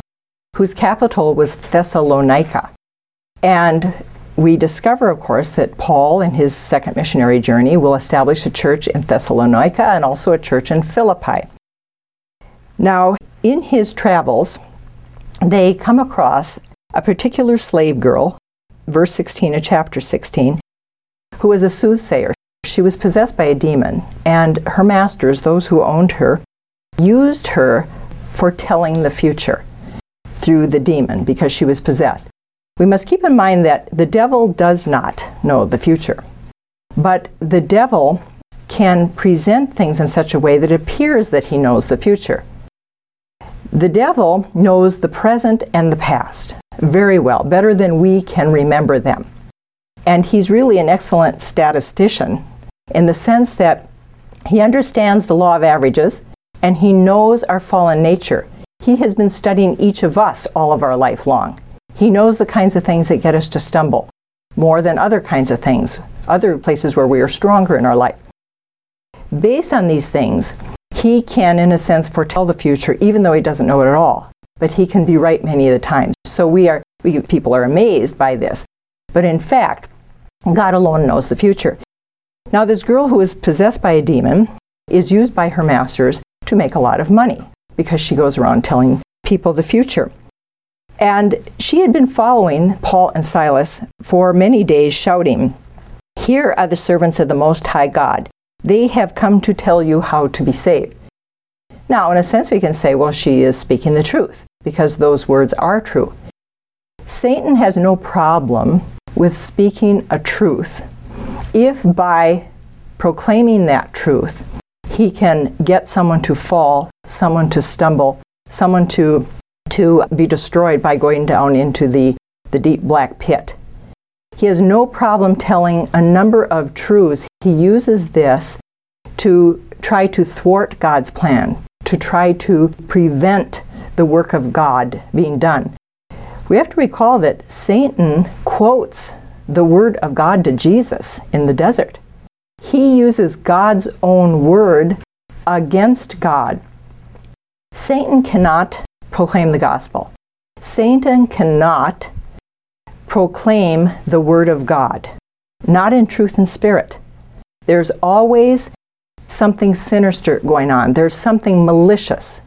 whose capital was Thessalonica. And we discover, of course, that Paul, in his second missionary journey, will establish a church in Thessalonica and also a church in Philippi. Now, in his travels, they come across a particular slave girl verse 16 of chapter 16, who is a soothsayer. She was possessed by a demon, and her masters, those who owned her, used her for telling the future through the demon because she was possessed. We must keep in mind that the devil does not know the future, but the devil can present things in such a way that it appears that he knows the future. The devil knows the present and the past very well, better than we can remember them. And he's really an excellent statistician in the sense that he understands the law of averages and he knows our fallen nature. He has been studying each of us all of our life long. He knows the kinds of things that get us to stumble more than other kinds of things, other places where we are stronger in our life. Based on these things, he can, in a sense, foretell the future, even though he doesn't know it at all but he can be right many of the times. So we are, we, people are amazed by this. But in fact, God alone knows the future. Now, this girl who is possessed by a demon is used by her masters to make a lot of money because she goes around telling people the future. And she had been following Paul and Silas for many days, shouting, Here are the servants of the Most High God. They have come to tell you how to be saved. Now, in a sense, we can say, well, she is speaking the truth because those words are true. Satan has no problem with speaking a truth if by proclaiming that truth, he can get someone to fall, someone to stumble, someone to, to be destroyed by going down into the, the deep black pit. He has no problem telling a number of truths. He uses this to try to thwart God's plan, to try to prevent the work of God being done. We have to recall that Satan quotes the word of God to Jesus in the desert. He uses God's own word against God. Satan cannot proclaim the gospel. Satan cannot proclaim the word of God, not in truth and spirit. There's always something sinister going on, there's something malicious.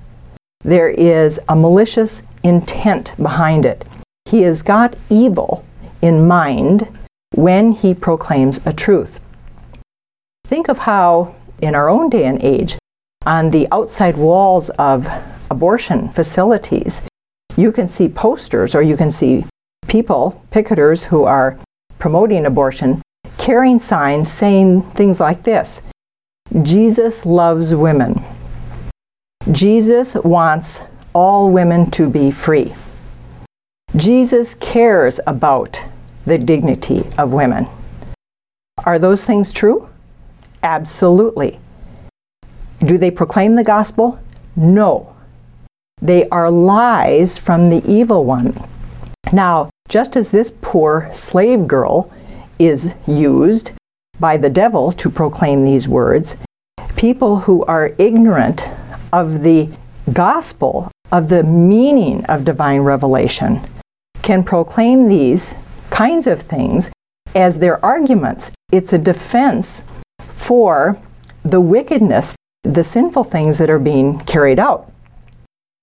There is a malicious intent behind it. He has got evil in mind when he proclaims a truth. Think of how, in our own day and age, on the outside walls of abortion facilities, you can see posters or you can see people, picketers who are promoting abortion, carrying signs saying things like this Jesus loves women. Jesus wants all women to be free. Jesus cares about the dignity of women. Are those things true? Absolutely. Do they proclaim the gospel? No. They are lies from the evil one. Now, just as this poor slave girl is used by the devil to proclaim these words, people who are ignorant of the gospel, of the meaning of divine revelation, can proclaim these kinds of things as their arguments. It's a defense for the wickedness, the sinful things that are being carried out.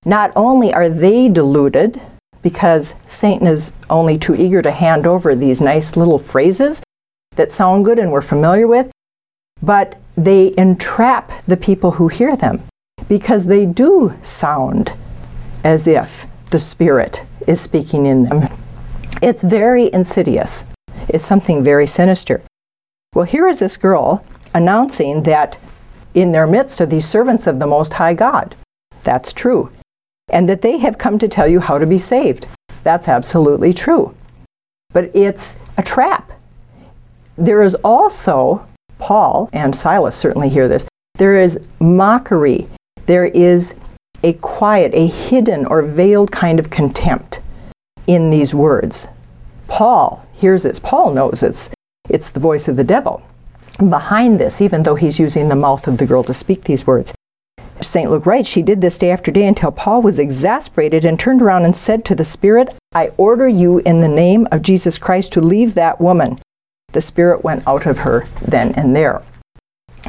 Not only are they deluded, because Satan is only too eager to hand over these nice little phrases that sound good and we're familiar with, but they entrap the people who hear them because they do sound as if the Spirit is speaking in them. It's very insidious. It's something very sinister. Well, here is this girl announcing that in their midst are these servants of the Most High God. That's true. And that they have come to tell you how to be saved. That's absolutely true. But it's a trap. There is also, Paul and Silas certainly hear this, there is mockery. There is a quiet, a hidden or veiled kind of contempt in these words. Paul hears this. Paul knows it's, it's the voice of the devil. Behind this, even though he's using the mouth of the girl to speak these words, St. Luke writes, She did this day after day until Paul was exasperated and turned around and said to the Spirit, I order you in the name of Jesus Christ to leave that woman. The Spirit went out of her then and there.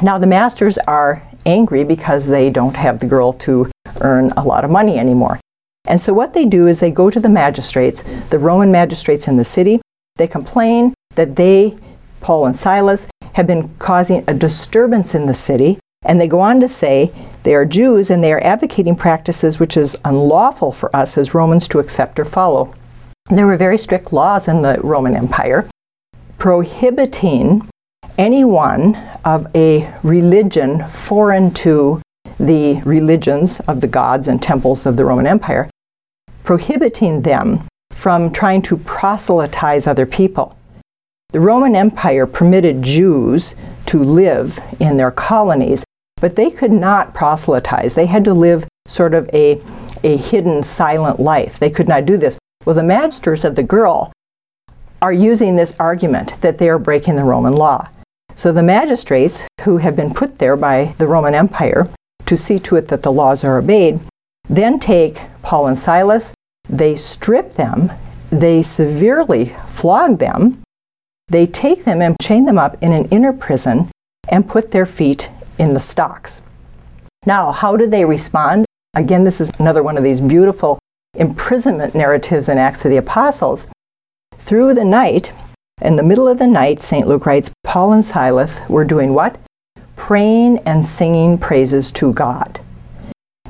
Now, the masters are angry because they don't have the girl to earn a lot of money anymore. And so what they do is they go to the magistrates, the Roman magistrates in the city. They complain that they, Paul and Silas, have been causing a disturbance in the city. And they go on to say they are Jews and they are advocating practices which is unlawful for us as Romans to accept or follow. There were very strict laws in the Roman Empire prohibiting anyone of a religion foreign to the religions of the gods and temples of the Roman Empire prohibiting them from trying to proselytize other people. The Roman Empire permitted Jews to live in their colonies, but they could not proselytize. They had to live sort of a, a hidden, silent life. They could not do this. Well, the magisters of the girl are using this argument that they are breaking the Roman law. So the magistrates, who have been put there by the Roman Empire to see to it that the laws are obeyed, then take Paul and Silas, they strip them, they severely flog them, they take them and chain them up in an inner prison and put their feet in the stocks. Now, how do they respond? Again, this is another one of these beautiful imprisonment narratives in Acts of the Apostles. Through the night, in the middle of the night, St. Luke writes, Paul and Silas were doing what? Praying and singing praises to God.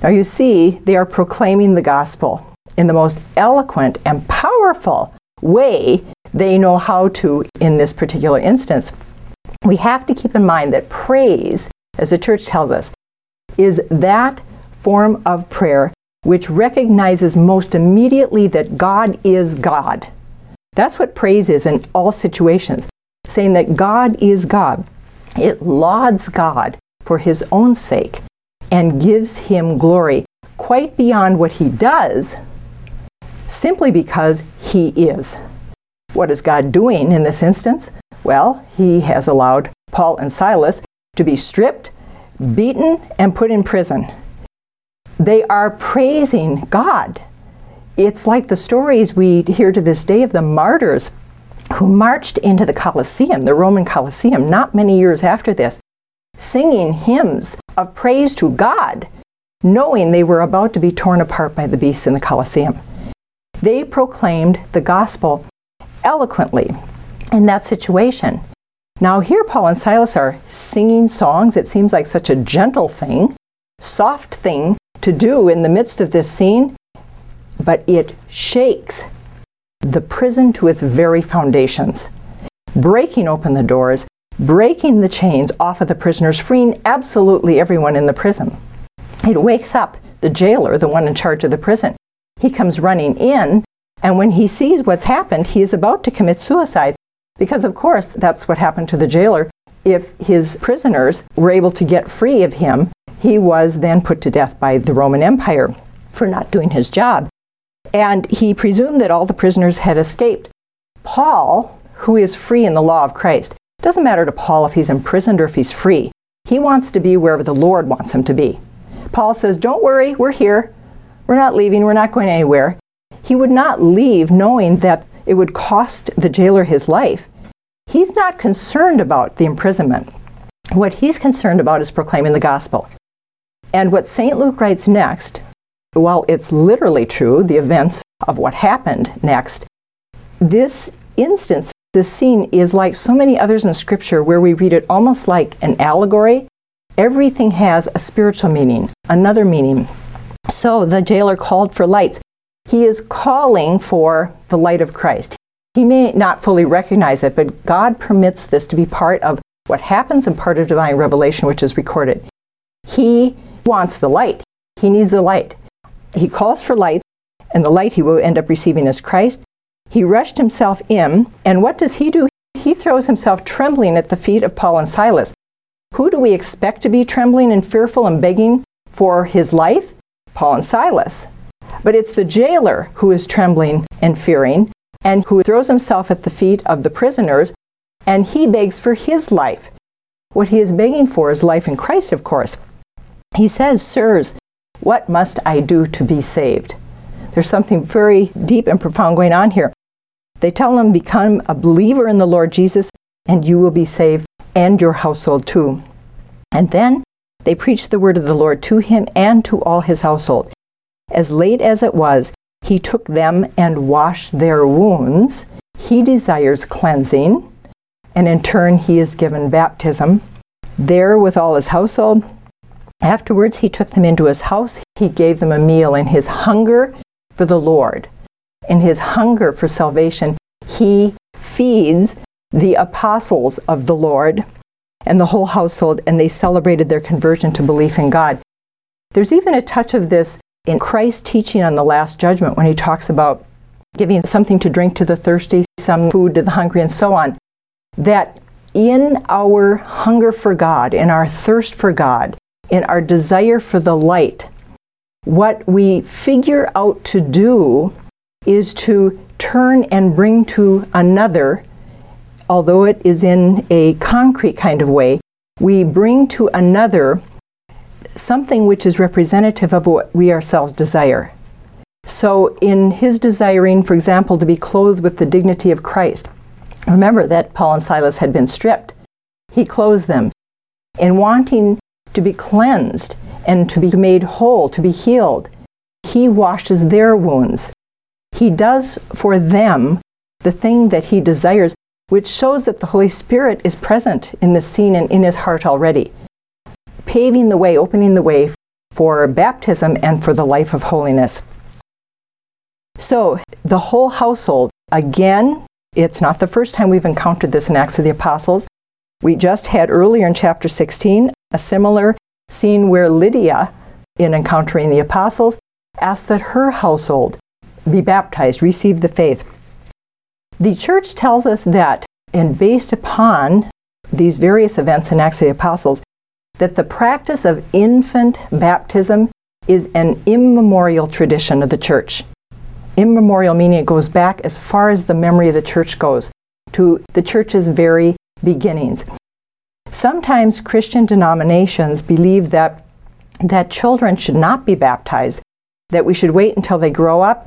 Now you see, they are proclaiming the gospel in the most eloquent and powerful way they know how to in this particular instance. We have to keep in mind that praise, as the church tells us, is that form of prayer which recognizes most immediately that God is God. That's what praise is in all situations, saying that God is God. It lauds God for his own sake and gives him glory quite beyond what he does, simply because he is. What is God doing in this instance? Well, he has allowed Paul and Silas to be stripped, beaten, and put in prison. They are praising God. It's like the stories we hear to this day of the martyrs who marched into the Colosseum, the Roman Colosseum, not many years after this, singing hymns of praise to God, knowing they were about to be torn apart by the beasts in the Colosseum. They proclaimed the gospel eloquently in that situation. Now, here Paul and Silas are singing songs. It seems like such a gentle thing, soft thing to do in the midst of this scene, but it shakes the prison to its very foundations, breaking open the doors, breaking the chains off of the prisoners, freeing absolutely everyone in the prison. It wakes up the jailer, the one in charge of the prison. He comes running in, and when he sees what's happened, he is about to commit suicide because, of course, that's what happened to the jailer. If his prisoners were able to get free of him, he was then put to death by the Roman Empire for not doing his job. And he presumed that all the prisoners had escaped. Paul, who is free in the law of Christ, doesn't matter to Paul if he's imprisoned or if he's free. He wants to be wherever the Lord wants him to be. Paul says, Don't worry, we're here. We're not leaving, we're not going anywhere. He would not leave knowing that it would cost the jailer his life. He's not concerned about the imprisonment. What he's concerned about is proclaiming the gospel. And what St. Luke writes next, while it's literally true, the events of what happened next, this instance, this scene is like so many others in Scripture where we read it almost like an allegory. Everything has a spiritual meaning, another meaning. So the jailer called for lights. He is calling for the light of Christ. He may not fully recognize it, but God permits this to be part of what happens and part of divine revelation, which is recorded. He wants the light. He needs the light. He calls for light, and the light he will end up receiving is Christ. He rushed himself in, and what does he do? He throws himself trembling at the feet of Paul and Silas. Who do we expect to be trembling and fearful and begging for his life? Paul and Silas. But it's the jailer who is trembling and fearing, and who throws himself at the feet of the prisoners, and he begs for his life. What he is begging for is life in Christ, of course. He says, Sirs, what must I do to be saved? There's something very deep and profound going on here. They tell him, Become a believer in the Lord Jesus, and you will be saved, and your household too. And then they preach the word of the Lord to him and to all his household. As late as it was, he took them and washed their wounds. He desires cleansing, and in turn, he is given baptism. There, with all his household, Afterwards, he took them into his house. He gave them a meal in his hunger for the Lord. In his hunger for salvation, he feeds the apostles of the Lord and the whole household, and they celebrated their conversion to belief in God. There's even a touch of this in Christ's teaching on the Last Judgment when he talks about giving something to drink to the thirsty, some food to the hungry, and so on. That in our hunger for God, in our thirst for God, in our desire for the light, what we figure out to do is to turn and bring to another, although it is in a concrete kind of way, we bring to another something which is representative of what we ourselves desire. So, in his desiring, for example, to be clothed with the dignity of Christ, remember that Paul and Silas had been stripped. He clothes them. In wanting to be cleansed and to be made whole, to be healed. He washes their wounds. He does for them the thing that he desires which shows that the Holy Spirit is present in the scene and in his heart already, paving the way, opening the way for baptism and for the life of holiness. So, the whole household, again, it's not the first time we've encountered this in Acts of the Apostles. We just had earlier in chapter 16 a similar scene where Lydia, in encountering the apostles, asked that her household be baptized, receive the faith. The church tells us that, and based upon these various events in Acts of the Apostles, that the practice of infant baptism is an immemorial tradition of the church. Immemorial meaning it goes back as far as the memory of the church goes, to the church's very beginnings. Sometimes Christian denominations believe that, that children should not be baptized, that we should wait until they grow up,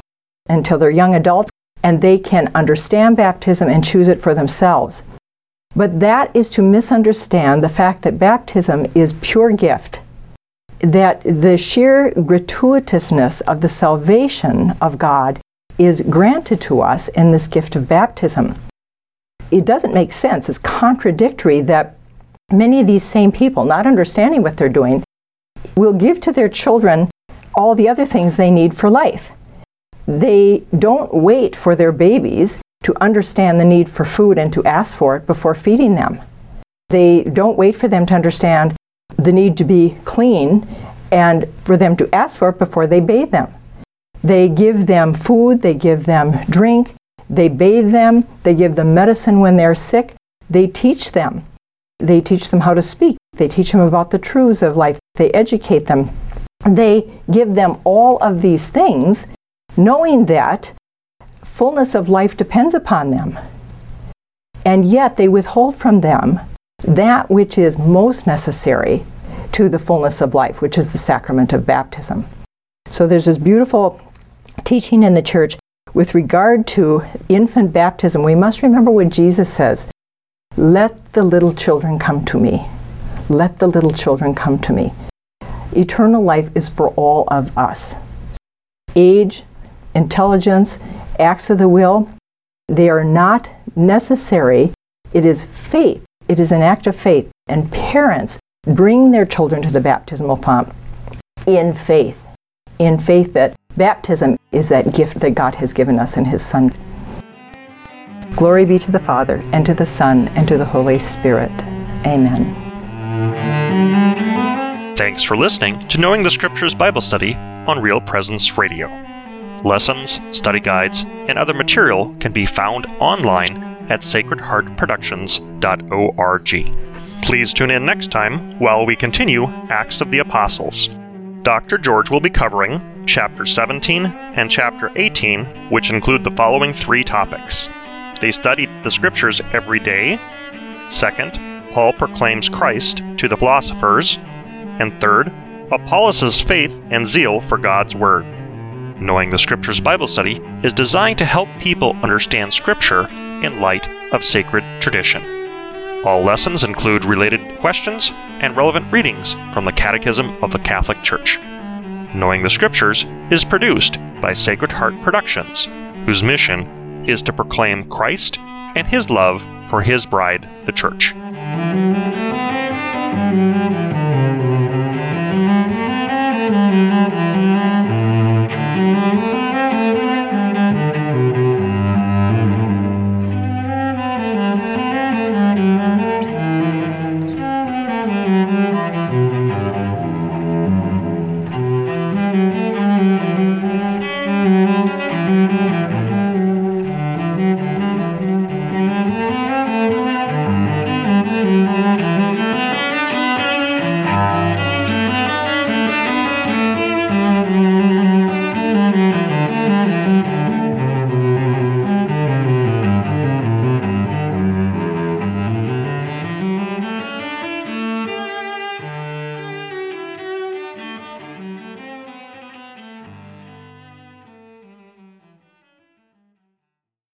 until they're young adults, and they can understand baptism and choose it for themselves. But that is to misunderstand the fact that baptism is pure gift, that the sheer gratuitousness of the salvation of God is granted to us in this gift of baptism. It doesn't make sense, it's contradictory that many of these same people, not understanding what they're doing, will give to their children all the other things they need for life. They don't wait for their babies to understand the need for food and to ask for it before feeding them. They don't wait for them to understand the need to be clean and for them to ask for it before they bathe them. They give them food, they give them drink, they bathe them, they give them medicine when they're sick, they teach them. They teach them how to speak, they teach them about the truths of life, they educate them. They give them all of these things knowing that fullness of life depends upon them. And yet they withhold from them that which is most necessary to the fullness of life, which is the sacrament of baptism. So there's this beautiful teaching in the church with regard to infant baptism. We must remember what Jesus says Let the little children come to me. Let the little children come to me. Eternal life is for all of us. Age, intelligence, acts of the will, they are not necessary. It is faith. It is an act of faith. And parents bring their children to the baptismal font in faith, in faith that baptism is that gift that God has given us in His Son. Glory be to the Father, and to the Son, and to the Holy Spirit. Amen. Thanks for listening to Knowing the Scriptures Bible Study on Real Presence Radio. Lessons, study guides, and other material can be found online at sacredheartproductions.org. Please tune in next time while we continue Acts of the Apostles. Dr. George will be covering Chapter 17 and Chapter 18, which include the following three topics. They studied the Scriptures every day. Second, Paul proclaims Christ to the philosophers. And third, Apollos' faith and zeal for God's Word. Knowing the Scriptures Bible Study is designed to help people understand Scripture in light of sacred tradition. All lessons include related questions and relevant readings from the Catechism of the Catholic Church. Knowing the Scriptures is produced by Sacred Heart Productions, whose mission is to proclaim Christ and his love for his bride, the Church.